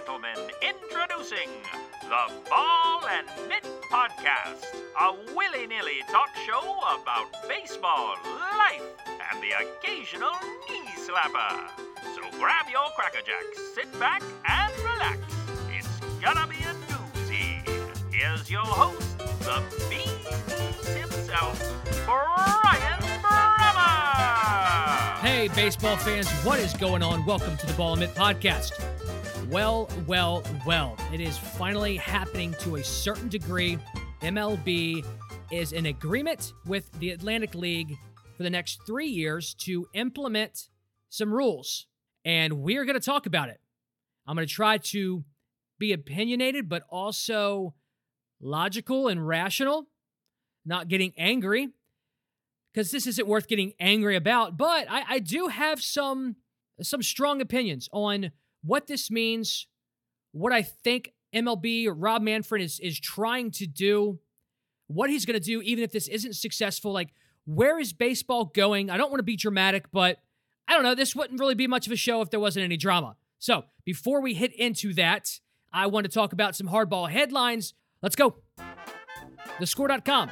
gentlemen, introducing the Ball and Mitt Podcast, a willy nilly talk show about baseball, life, and the occasional knee slapper. So grab your Cracker Jacks, sit back, and relax. It's gonna be a doozy. Here's your host, the Beast himself, Brian. Hey, baseball fans, what is going on? Welcome to the Ball and Mitt Podcast. Well, well, well, it is finally happening to a certain degree. MLB is in agreement with the Atlantic League for the next three years to implement some rules. And we're going to talk about it. I'm going to try to be opinionated, but also logical and rational, not getting angry because this isn't worth getting angry about. But I, I do have some some strong opinions on what this means, what I think MLB Rob Manfred is is trying to do, what he's going to do even if this isn't successful. Like, where is baseball going? I don't want to be dramatic, but I don't know. This wouldn't really be much of a show if there wasn't any drama. So before we hit into that, I want to talk about some hardball headlines. Let's go. TheScore.com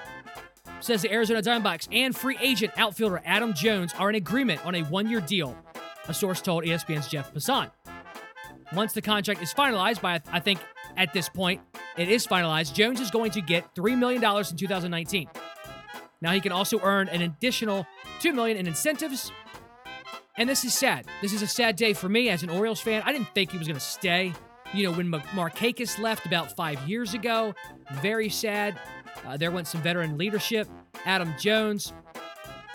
says the Arizona Diamondbacks and free agent outfielder Adam Jones are in agreement on a one year deal, a source told ESPN's Jeff Passan. Once the contract is finalized, by I think at this point it is finalized, Jones is going to get $3 million in 2019. Now he can also earn an additional 2 million in incentives. And this is sad. This is a sad day for me as an Orioles fan. I didn't think he was going to stay. You know, when Markakis left about five years ago, very sad. Uh, there went some veteran leadership. Adam Jones,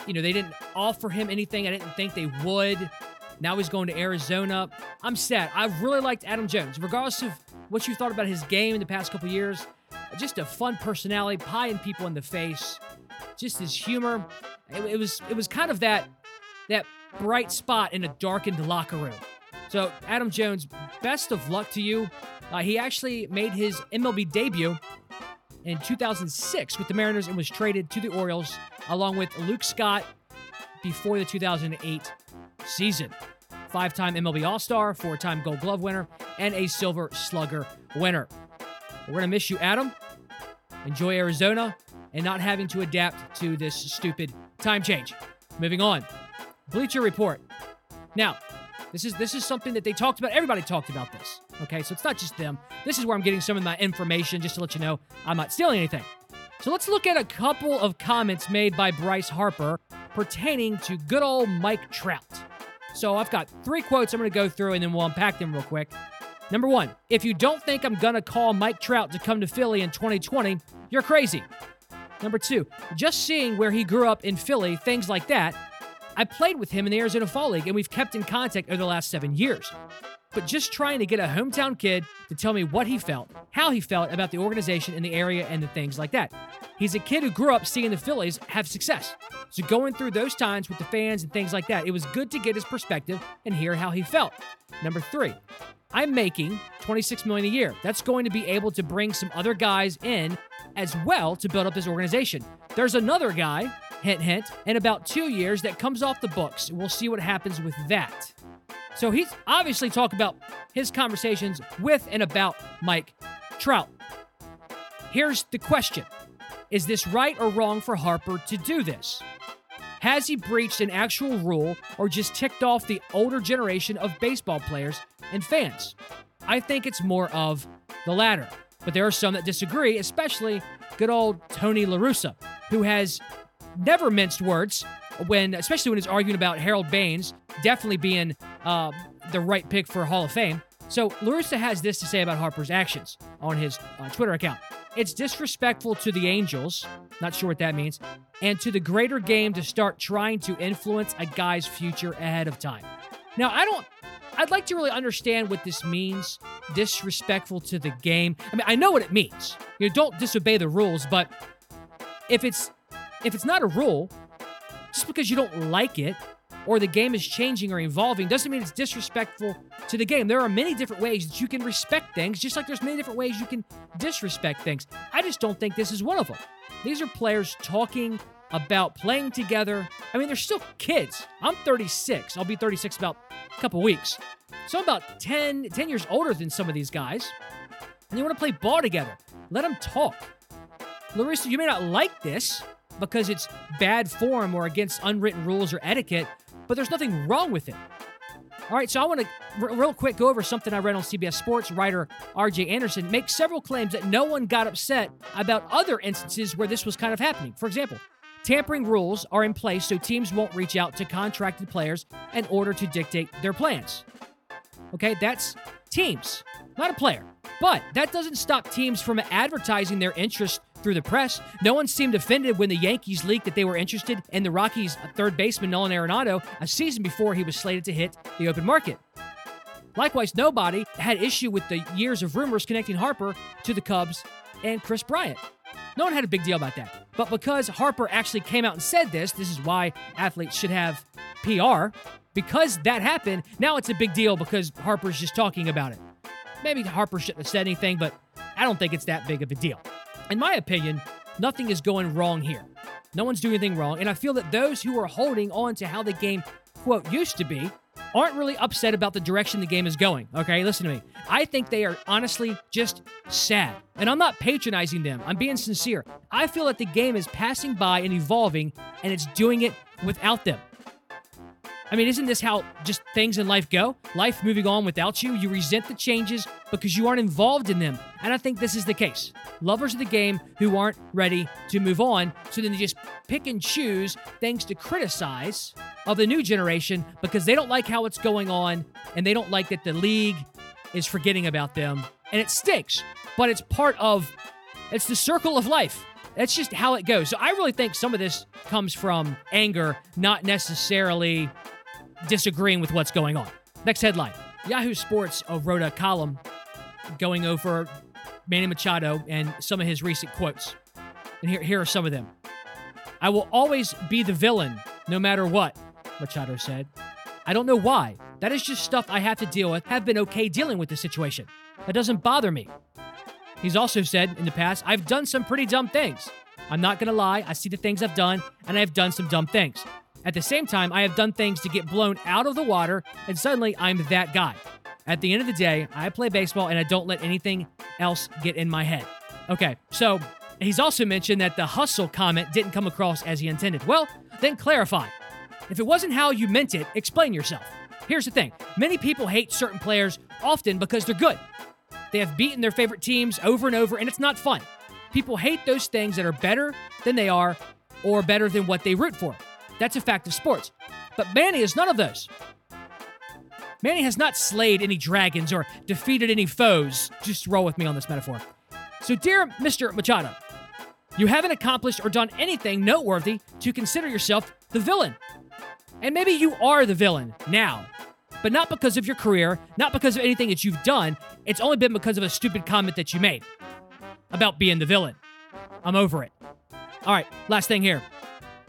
you know, they didn't offer him anything I didn't think they would. Now he's going to Arizona. I'm sad. I really liked Adam Jones, regardless of what you thought about his game in the past couple years. Just a fun personality, pieing people in the face. Just his humor. It, it was it was kind of that that bright spot in a darkened locker room. So Adam Jones, best of luck to you. Uh, he actually made his MLB debut in 2006 with the Mariners and was traded to the Orioles along with Luke Scott before the 2008 season. Five time MLB All Star, four time Gold Glove winner, and a Silver Slugger winner. We're going to miss you, Adam. Enjoy Arizona and not having to adapt to this stupid time change. Moving on. Bleacher Report. Now, this is this is something that they talked about. Everybody talked about this. Okay, so it's not just them. This is where I'm getting some of my information, just to let you know I'm not stealing anything. So let's look at a couple of comments made by Bryce Harper pertaining to good old Mike Trout. So I've got three quotes I'm going to go through and then we'll unpack them real quick. Number one, if you don't think I'm going to call Mike Trout to come to Philly in 2020, you're crazy. Number two, just seeing where he grew up in Philly, things like that, I played with him in the Arizona Fall League and we've kept in contact over the last seven years. But just trying to get a hometown kid to tell me what he felt, how he felt about the organization in the area, and the things like that. He's a kid who grew up seeing the Phillies have success. So going through those times with the fans and things like that, it was good to get his perspective and hear how he felt. Number three, I'm making 26 million a year. That's going to be able to bring some other guys in as well to build up this organization. There's another guy, hint hint, in about two years that comes off the books. We'll see what happens with that. So he's obviously talked about his conversations with and about Mike Trout. Here's the question Is this right or wrong for Harper to do this? Has he breached an actual rule or just ticked off the older generation of baseball players and fans? I think it's more of the latter. But there are some that disagree, especially good old Tony LaRussa, who has never minced words when, especially when he's arguing about Harold Baines definitely being uh, the right pick for Hall of Fame. So LaRussa has this to say about Harper's actions on his uh, Twitter account. It's disrespectful to the Angels, not sure what that means, and to the greater game to start trying to influence a guy's future ahead of time. Now, I don't I'd like to really understand what this means. Disrespectful to the game. I mean, I know what it means. You know, don't disobey the rules, but if it's if it's not a rule, just because you don't like it or the game is changing or evolving doesn't mean it's disrespectful to the game. There are many different ways that you can respect things, just like there's many different ways you can disrespect things. I just don't think this is one of them. These are players talking about playing together. I mean, they're still kids. I'm 36. I'll be 36 about a couple weeks. So I'm about 10, 10 years older than some of these guys. And they want to play ball together. Let them talk. LaRussa, you may not like this because it's bad form or against unwritten rules or etiquette, but there's nothing wrong with it. All right, so I want to r- real quick go over something I read on CBS Sports. Writer RJ Anderson makes several claims that no one got upset about other instances where this was kind of happening. For example, tampering rules are in place so teams won't reach out to contracted players in order to dictate their plans. Okay, that's teams, not a player. But that doesn't stop teams from advertising their interest through the press. No one seemed offended when the Yankees leaked that they were interested in the Rockies' third baseman Nolan Arenado a season before he was slated to hit the open market. Likewise, nobody had issue with the years of rumors connecting Harper to the Cubs and Kris Bryant. No one had a big deal about that. But because Harper actually came out and said this, this is why athletes should have PR. Because that happened, now it's a big deal because Harper's just talking about it. Maybe Harper shouldn't have said anything, but I don't think it's that big of a deal. In my opinion, nothing is going wrong here. No one's doing anything wrong, and I feel that those who are holding on to how the game, quote, used to be, aren't really upset about the direction the game is going. Okay, listen to me. I think they are honestly just sad. And I'm not patronizing them, I'm being sincere. I feel that the game is passing by and evolving, and it's doing it without them. I mean, isn't this how just things in life go? Life moving on without you, you resent the changes because you aren't involved in them. And I think this is the case. Lovers of the game who aren't ready to move on, so then they just pick and choose things to criticize of the new generation because they don't like how it's going on and they don't like that the league is forgetting about them. And it stinks, but it's part of it's the circle of life. That's just how it goes. So I really think some of this comes from anger, not necessarily disagreeing with what's going on. Next headline Yahoo Sports wrote a column going over Manny Machado and some of his recent quotes. And here, here are some of them. I will always be the villain, no matter what, Machado said. I don't know why. That is just stuff I have to deal with, have been okay dealing with the situation. That doesn't bother me. He's also said in the past, I've done some pretty dumb things. I'm not gonna lie, I see the things I've done, and I've done some dumb things. At the same time, I have done things to get blown out of the water, and suddenly I'm that guy. At the end of the day, I play baseball and I don't let anything else get in my head. Okay, so he's also mentioned that the hustle comment didn't come across as he intended. Well, then clarify. If it wasn't how you meant it, explain yourself. Here's the thing many people hate certain players often because they're good. They have beaten their favorite teams over and over, and it's not fun. People hate those things that are better than they are or better than what they root for. That's a fact of sports. But Manny is none of those. Manny has not slayed any dragons or defeated any foes. Just roll with me on this metaphor. So, dear Mr. Machado, you haven't accomplished or done anything noteworthy to consider yourself the villain. And maybe you are the villain now, but not because of your career, not because of anything that you've done. It's only been because of a stupid comment that you made about being the villain. I'm over it. All right, last thing here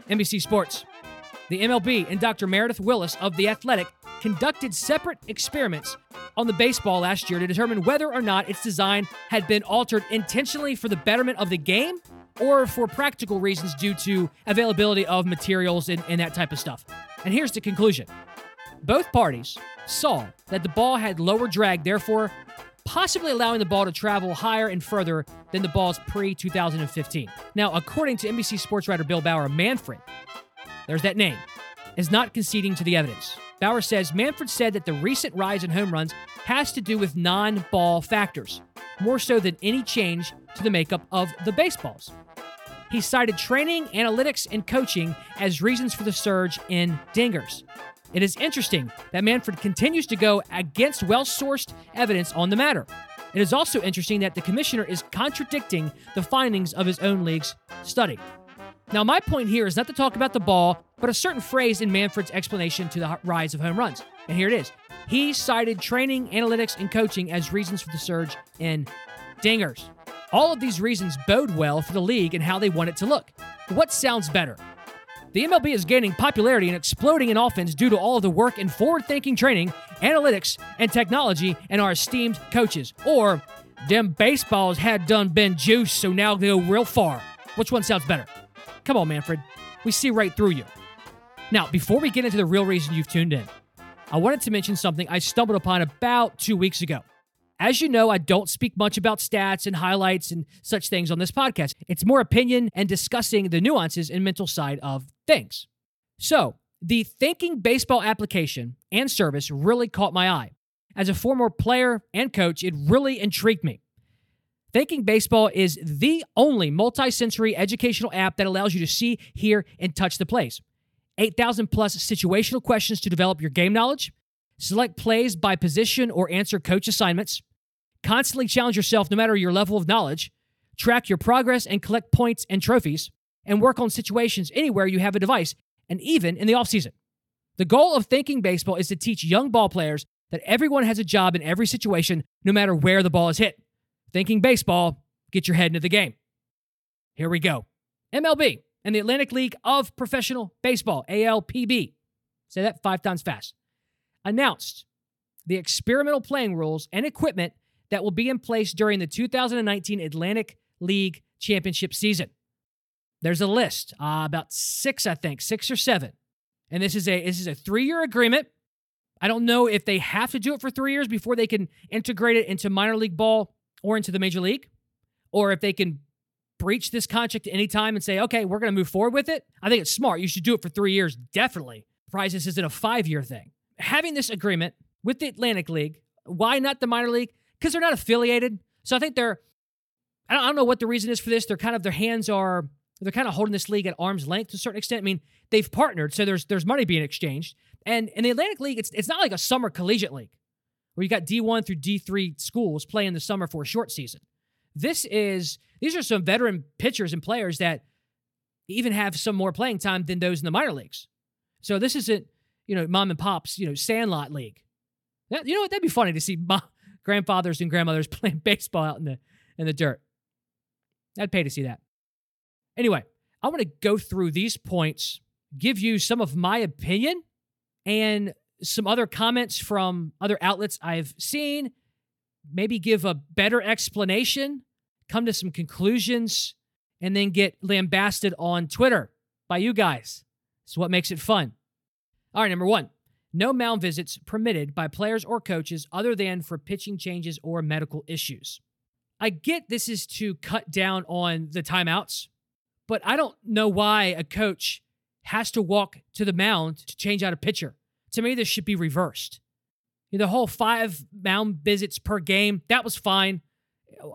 NBC Sports. The MLB and Dr. Meredith Wills of The Athletic conducted separate experiments on the baseball last year to determine whether or not its design had been altered intentionally for the betterment of the game or for practical reasons due to availability of materials and, and that type of stuff. And here's the conclusion both parties saw that the ball had lower drag, therefore, possibly allowing the ball to travel higher and further than the ball's pre 2015. Now, according to NBC sports writer Bill Bauer, Manfred there's that name, is not conceding to the evidence. Bauer says Manfred said that the recent rise in home runs has to do with non ball factors, more so than any change to the makeup of the baseballs. He cited training, analytics, and coaching as reasons for the surge in dingers. It is interesting that Manfred continues to go against well sourced evidence on the matter. It is also interesting that the commissioner is contradicting the findings of his own league's study. Now, my point here is not to talk about the ball, but a certain phrase in Manfred's explanation to the rise of home runs. And here it is. He cited training, analytics, and coaching as reasons for the surge in dingers. All of these reasons bode well for the league and how they want it to look. What sounds better? The MLB is gaining popularity and exploding in offense due to all of the work in forward thinking training, analytics, and technology and our esteemed coaches. Or, them baseballs had done been juiced, so now they go real far. Which one sounds better? Come on, Manfred. we see right through you. Now, before we get into the real reason you've tuned in, I wanted to mention something I stumbled upon about two weeks ago. As you know, I don't speak much about stats and highlights and such things on this podcast. It's more opinion and discussing the nuances and mental side of things. So, the Thinking Baseball application and service really caught my eye. As a former player and coach, it really intrigued me. Thinking Baseball is the only multi-sensory educational app that allows you to see, hear, and touch the plays. 8,000 plus situational questions to develop your game knowledge, select plays by position or answer coach assignments, constantly challenge yourself no matter your level of knowledge, track your progress and collect points and trophies, and work on situations anywhere you have a device, and even in the offseason. The goal of Thinking Baseball is to teach young ball players that everyone has a job in every situation, no matter where the ball is hit. Thinking Baseball, get your head into the game. Here we go. MLB and the Atlantic League of Professional Baseball, ALPB, say that five times fast, announced the experimental playing rules and equipment that will be in place during the 2019 Atlantic League Championship season. There's a list, uh, about six, I think, six or seven, and this is a this is a three year agreement. I don't know if they have to do it for three years before they can integrate it into minor league ball or into the major league, or if they can breach this contract at any time and say, okay, we're going to move forward with it. I think it's smart. You should do it for three years, definitely. Surprised this isn't a five year thing. Having this agreement with the Atlantic League, why not the minor league? Because they're not affiliated. So I think they're, I don't, I don't know what the reason is for this. They're kind of, their hands are, they're kind of holding this league at arm's length to a certain extent. I mean, they've partnered, so there's there's money being exchanged. And in the Atlantic League, it's it's not like a summer collegiate league where you got D1 through D3 schools playing the summer for a short season. This is these are some veteran pitchers and players that even have some more playing time than those in the minor leagues. So this isn't, you know, mom and pops, you know, sandlot league. That, you know what? That'd be funny to see grandfathers and grandmothers playing baseball out in the in the dirt. I'd pay to see that. Anyway, I want to go through these points, give you some of my opinion and some other comments from other outlets I've seen, maybe give a better explanation, come to some conclusions, and then get lambasted on Twitter by you guys. It's what makes it fun. All right, number one no mound visits permitted by players or coaches other than for pitching changes or medical issues. I get this is to cut down on the timeouts, but I don't know why a coach has to walk to the mound to change out a pitcher. To me, this should be reversed. You know, The whole five mound visits per game, that was fine.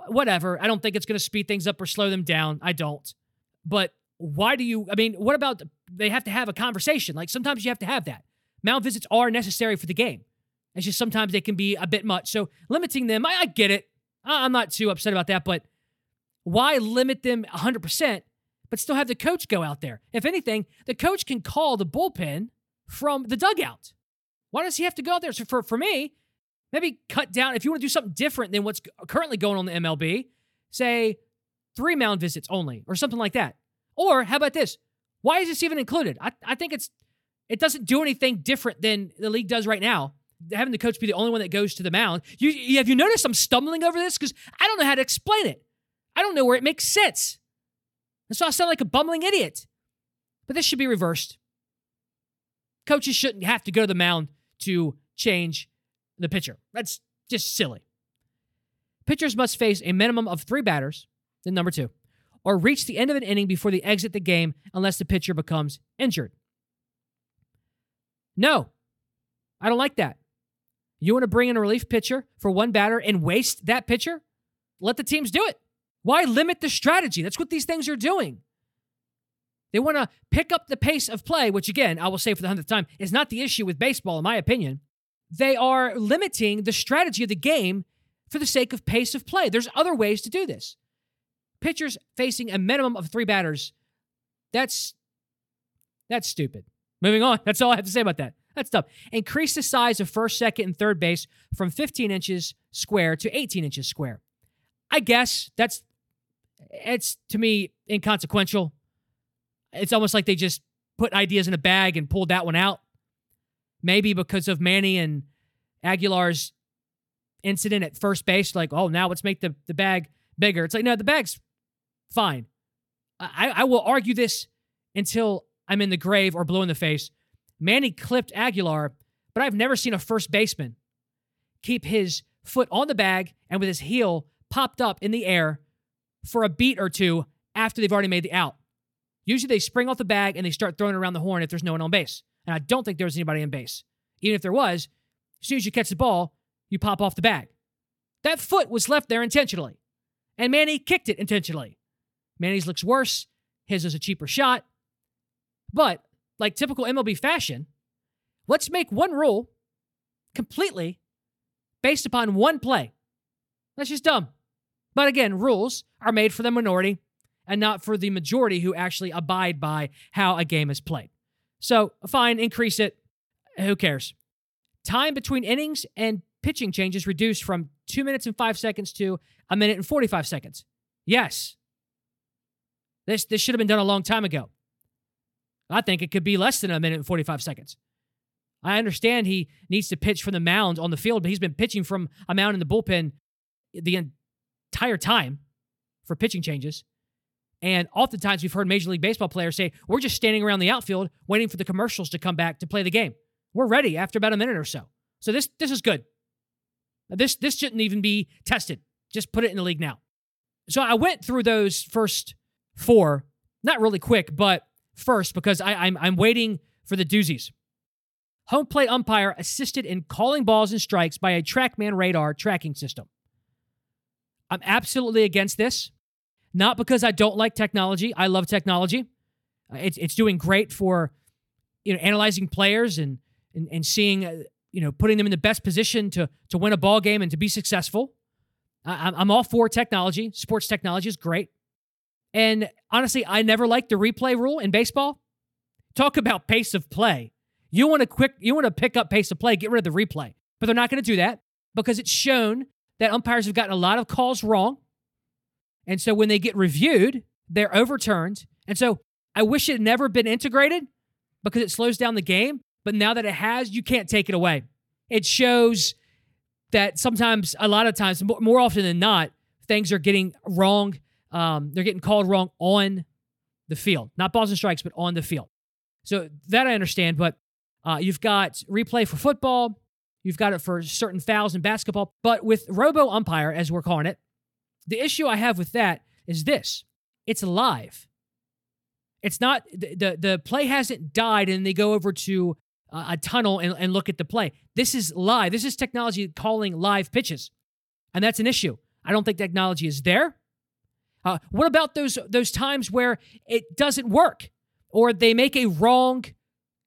Whatever. I don't think it's going to speed things up or slow them down. I don't. But why do you, I mean, what about they have to have a conversation? Like sometimes you have to have that. Mound visits are necessary for the game. It's just sometimes they can be a bit much. So limiting them, I, I get it. I'm not too upset about that. But why limit them 100%, but still have the coach go out there? If anything, the coach can call the bullpen from the dugout. Why does he have to go out there? So for, for me, maybe cut down, if you want to do something different than what's currently going on in the MLB, say three mound visits only or something like that. Or how about this? Why is this even included? I, I think it's it doesn't do anything different than the league does right now. Having the coach be the only one that goes to the mound. You, you have you noticed I'm stumbling over this because I don't know how to explain it. I don't know where it makes sense. And so I sound like a bumbling idiot. But this should be reversed. Coaches shouldn't have to go to the mound to change the pitcher. That's just silly. Pitchers must face a minimum of three batters, then number two, or reach the end of an inning before they exit the game unless the pitcher becomes injured. No, I don't like that. You want to bring in a relief pitcher for one batter and waste that pitcher? Let the teams do it. Why limit the strategy? That's what these things are doing. They want to pick up the pace of play, which, again, I will say for the hundredth time, is not the issue with baseball, in my opinion. They are limiting the strategy of the game for the sake of pace of play. There's other ways to do this. Pitchers facing a minimum of three batters. That's that's stupid. Moving on. That's all I have to say about that. That's dumb. Increase the size of first, second, and third base from 15 inches square to 18 inches square. I guess that's it's to me inconsequential. It's almost like they just put ideas in a bag and pulled that one out. Maybe because of Manny and Aguilar's incident at first base, like, oh, now let's make the, the bag bigger. It's like, no, the bag's fine. I, I will argue this until I'm in the grave or blue in the face. Manny clipped Aguilar, but I've never seen a first baseman keep his foot on the bag and with his heel popped up in the air for a beat or two after they've already made the out. Usually they spring off the bag and they start throwing around the horn if there's no one on base. And I don't think there was anybody on base. Even if there was, as soon as you catch the ball, you pop off the bag. That foot was left there intentionally. And Manny kicked it intentionally. Manny's looks worse. His is a cheaper shot. But, like typical MLB fashion, let's make one rule completely based upon one play. That's just dumb. But again, rules are made for the minority and not for the majority who actually abide by how a game is played. So, fine, increase it. Who cares? Time between innings and pitching changes reduced from two minutes and five seconds to a minute and 45 seconds. Yes. This, this should have been done a long time ago. I think it could be less than a minute and 45 seconds. I understand he needs to pitch from the mound on the field, but he's been pitching from a mound in the bullpen the entire time for pitching changes. And oftentimes we've heard Major League Baseball players say, We're just standing around the outfield waiting for the commercials to come back to play the game. We're ready after about a minute or so. So this this is good. This this shouldn't even be tested. Just put it in the league now. So I went through those first four, not really quick, but first because I, I'm I'm waiting for the doozies. Home plate umpire assisted in calling balls and strikes by a TrackMan radar tracking system. I'm absolutely against this. Not because I don't like technology. I love technology. It's it's doing great for you know analyzing players and and, and seeing uh, you know putting them in the best position to to win a ball game and to be successful. I, I'm all for technology. Sports technology is great. And honestly, I never liked the replay rule in baseball. Talk about pace of play. You want to quick, you want to pick up pace of play, get rid of the replay. But they're not going to do that because it's shown that umpires have gotten a lot of calls wrong. And so when they get reviewed, they're overturned. And so I wish it had never been integrated because it slows down the game. But now that it has, you can't take it away. It shows that sometimes, a lot of times, more often than not, things are getting wrong. Um, they're getting called wrong on the field, not balls and strikes, but on the field. So that I understand. But uh, you've got replay for football. You've got it for certain fouls in basketball. But with robo umpire, as we're calling it, the issue I have with that is this it's live. It's not, the, the, the play hasn't died and they go over to a tunnel and, and look at the play. This is live. This is technology calling live pitches. And that's an issue. I don't think technology is there. Uh, what about those those times where it doesn't work or they make a wrong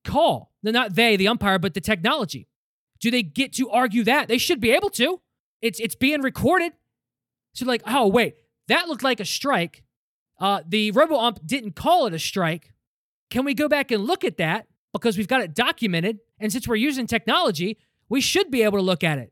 call? They're not they, the umpire, but the technology. Do they get to argue that? They should be able to. It's it's being recorded. So like, oh wait, that looked like a strike. Uh, the robo ump didn't call it a strike. Can we go back and look at that because we've got it documented? And since we're using technology, we should be able to look at it.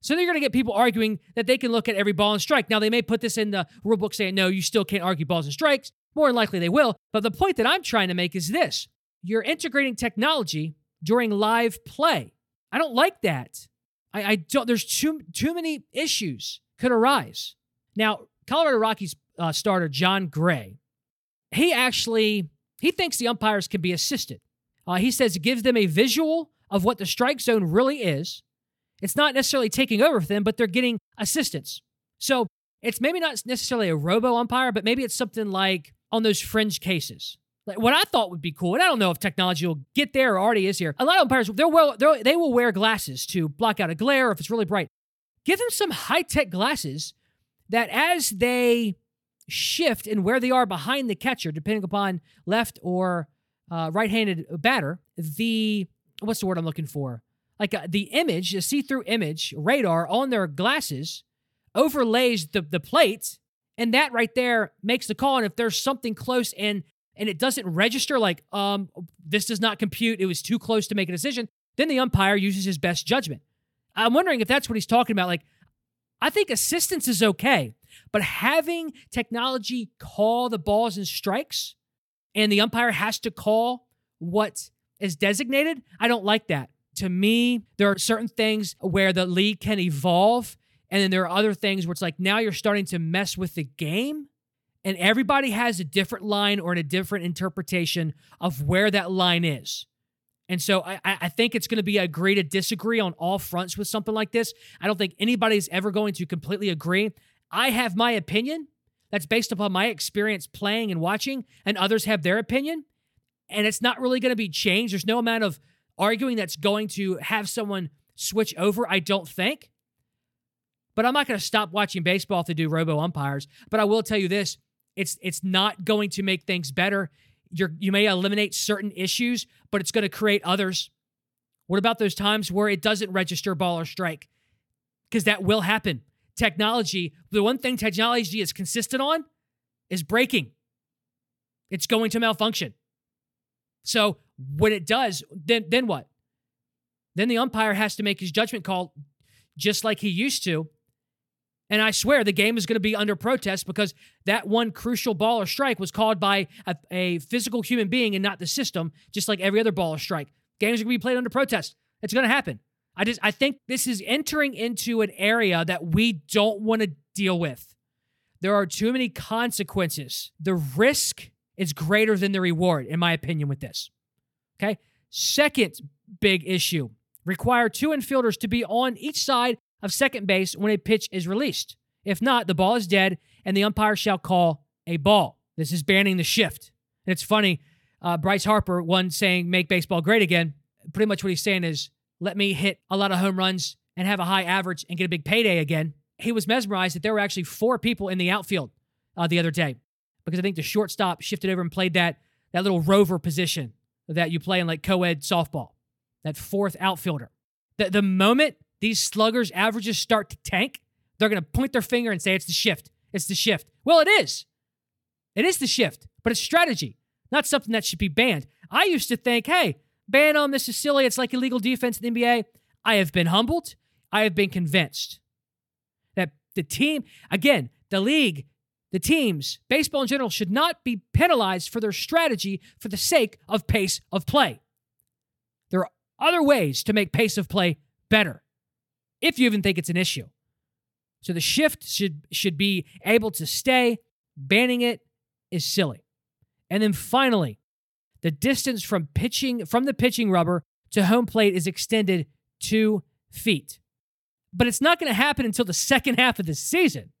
So they're going to get people arguing that they can look at every ball and strike. Now they may put this in the rule book saying no, you still can't argue balls and strikes. More than likely they will. But the point that I'm trying to make is this: you're integrating technology during live play. I don't like that. I, I don't. There's too too many issues could arise. Now, Colorado Rockies uh, starter Jon Gray, he actually he thinks the umpires can be assisted. Uh, he says it gives them a visual of what the strike zone really is. It's not necessarily taking over for them, but they're getting assistance. So it's maybe not necessarily a robo umpire, but maybe it's something like on those fringe cases. Like what I thought would be cool, and I don't know if technology will get there or already is here. A lot of umpires, they're well, they're, they will wear glasses to block out a glare if it's really bright. Give them some high tech glasses that as they shift and where they are behind the catcher, depending upon left or uh, right handed batter, the what's the word I'm looking for? Like uh, the image, a see through image radar on their glasses overlays the, the plate, and that right there makes the call. And if there's something close and and it doesn't register like um this does not compute it was too close to make a decision then the umpire uses his best judgment i'm wondering if that's what he's talking about like i think assistance is okay but having technology call the balls and strikes and the umpire has to call what is designated i don't like that to me there are certain things where the league can evolve and then there are other things where it's like now you're starting to mess with the game and everybody has a different line or a different interpretation of where that line is. And so I, I think it's going to be a agree to disagree on all fronts with something like this. I don't think anybody's ever going to completely agree. I have my opinion that's based upon my experience playing and watching, and others have their opinion. And it's not really going to be changed. There's no amount of arguing that's going to have someone switch over, I don't think. But I'm not going to stop watching baseball to do robo umpires. But I will tell you this it's it's not going to make things better. You're, you may eliminate certain issues, but it's going to create others. What about those times where it doesn't register ball or strike? Because that will happen. Technology, the one thing technology is consistent on is breaking. It's going to malfunction. So when it does, then then what? Then the umpire has to make his judgment call just like he used to and I swear the game is going to be under protest because that one crucial ball or strike was called by a, a physical human being and not the system, just like every other ball or strike. Games are going to be played under protest. It's going to happen. I just I think this is entering into an area that we don't want to deal with. There are too many consequences. The risk is greater than the reward, in my opinion, with this. Okay. Second big issue require two infielders to be on each side of second base when a pitch is released. If not, the ball is dead and the umpire shall call a ball. This is banning the shift. And it's funny, uh, Bryce Harper, one saying, make baseball great again. Pretty much what he's saying is, let me hit a lot of home runs and have a high average and get a big payday again. He was mesmerized that there were actually four people in the outfield uh, the other day because I think the shortstop shifted over and played that, that little rover position that you play in like co ed softball, that fourth outfielder. The, the moment these sluggers' averages start to tank, they're going to point their finger and say it's the shift. It's the shift. Well, it is. It is the shift, but it's strategy, not something that should be banned. I used to think, hey, ban on this is silly. It's like illegal defense in the NBA. I have been humbled. I have been convinced that the team, again, the league, the teams, baseball in general, should not be penalized for their strategy for the sake of pace of play. There are other ways to make pace of play better if you even think it's an issue. So the shift should should be able to stay. Banning it is silly. And then finally, the distance from pitching from the pitching rubber to home plate is extended two feet. But it's not going to happen until the second half of the season.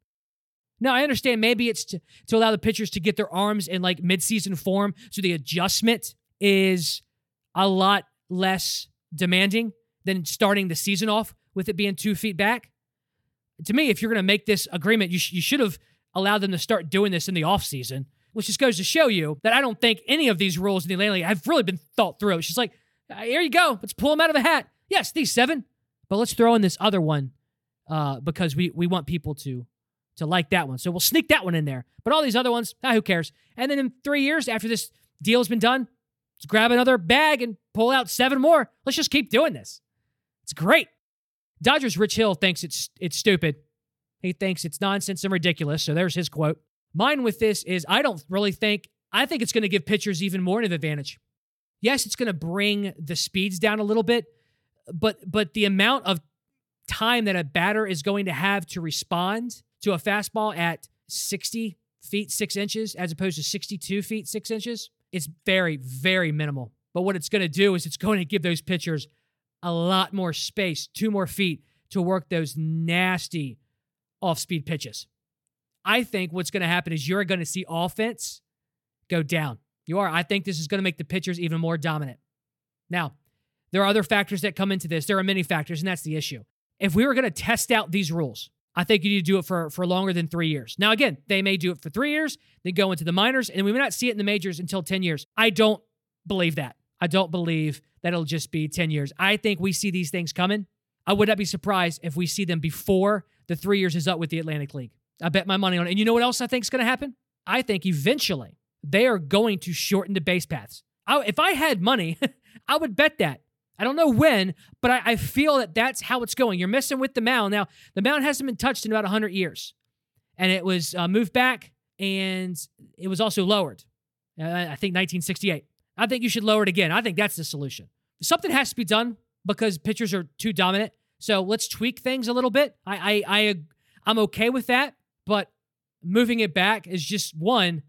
Now, I understand maybe it's to, to allow the pitchers to get their arms in like midseason form, so the adjustment is a lot less demanding than starting the season off with it being two feet back. To me, if you're going to make this agreement, you, sh- you should have allowed them to start doing this in the offseason, which just goes to show you that I don't think any of these rules in the Atlantic have really been thought through. It's just like, uh, here you go. Let's pull them out of a hat. Yes, these seven, but let's throw in this other one uh, because we, we want people to to like that one. So we'll sneak that one in there. But all these other ones, ah, who cares? And then in three years after this deal's been done, let's grab another bag and pull out seven more. Let's just keep doing this. It's great. Dodgers Rich Hill thinks it's it's stupid. He thinks it's nonsense and ridiculous. So there's his quote. Mine with this is I don't really think I think it's going to give pitchers even more of an advantage. Yes, it's going to bring the speeds down a little bit, but but the amount of time that a batter is going to have to respond to a fastball at 60 feet 6 inches as opposed to 62 feet 6 inches is very very minimal. But what it's going to do is it's going to give those pitchers a lot more space, two more feet to work those nasty off speed pitches. I think what's going to happen is you're going to see offense go down. You are. I think this is going to make the pitchers even more dominant. Now, there are other factors that come into this. There are many factors, and that's the issue. If we were going to test out these rules, I think you need to do it for, for longer than three years. Now, again, they may do it for three years, then go into the minors, and we may not see it in the majors until 10 years. I don't believe that. I don't believe that it'll just be 10 years. I think we see these things coming. I would not be surprised if we see them before the three years is up with the Atlantic League. I bet my money on it. And you know what else I think is going to happen? I think eventually they are going to shorten the base paths. I, if I had money, I would bet that. I don't know when, but I, I, feel that that's how it's going. You're messing with the mound. Now, the mound hasn't been touched in about 100 years, and it was uh, moved back and it was also lowered. Uh, I think 1968. I think you should lower it again. I think that's the solution. Something has to be done because pitchers are too dominant. So let's tweak things a little bit. I I, I I'm okay with that, but moving it back is just one,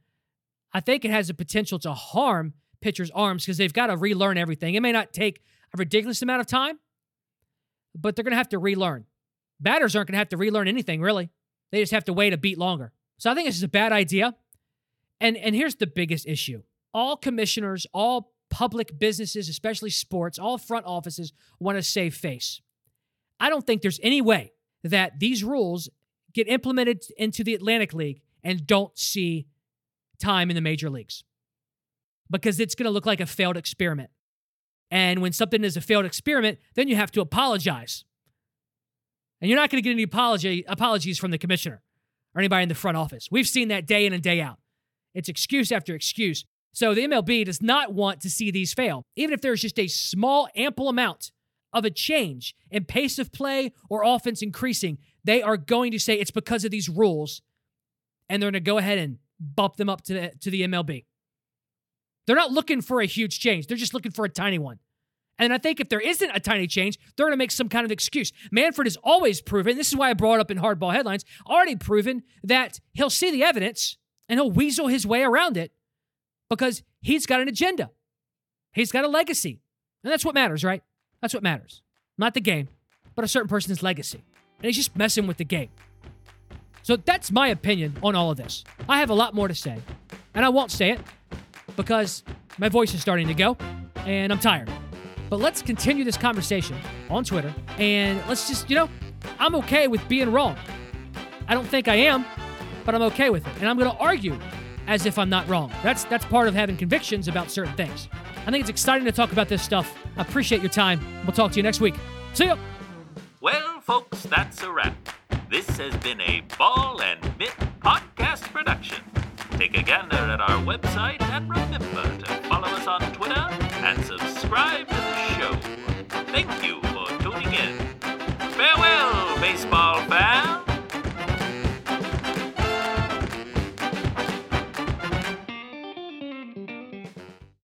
I think it has the potential to harm pitchers' arms because they've got to relearn everything. It may not take a ridiculous amount of time, but they're going to have to relearn. Batters aren't going to have to relearn anything, really. They just have to wait a beat longer. So I think this is a bad idea. And, and here's the biggest issue all commissioners, all public businesses, especially sports, all front offices want to save face. I don't think there's any way that these rules get implemented into the Atlantic League and don't see time in the major leagues because it's going to look like a failed experiment. And when something is a failed experiment, then you have to apologize. And you're not going to get any apology, apologies from the commissioner or anybody in the front office. We've seen that day in and day out. It's excuse after excuse. So the MLB does not want to see these fail, even if there's just a small, ample amount of a change in pace of play or offense increasing. They are going to say it's because of these rules, and they're going to go ahead and bump them up to the, to the MLB. They're not looking for a huge change. They're just looking for a tiny one. And I think if there isn't a tiny change, they're going to make some kind of excuse. Manfred has always proven, this is why I brought up in hardball headlines, already proven that he'll see the evidence and he'll weasel his way around it because he's got an agenda. He's got a legacy. And that's what matters, right? That's what matters. Not the game, but a certain person's legacy. And he's just messing with the game. So that's my opinion on all of this. I have a lot more to say, and I won't say it because my voice is starting to go and I'm tired. But let's continue this conversation on Twitter and let's just, you know, I'm okay with being wrong. I don't think I am, but I'm okay with it. And I'm going to argue as if I'm not wrong. That's that's part of having convictions about certain things. I think it's exciting to talk about this stuff. I appreciate your time. We'll talk to you next week. See ya. Well, folks, that's a wrap. This has been a Ball and Mitt podcast production. Take a gander at our website and remember to follow us on Twitter and subscribe to the show. Thank you for tuning in. Farewell, baseball fans.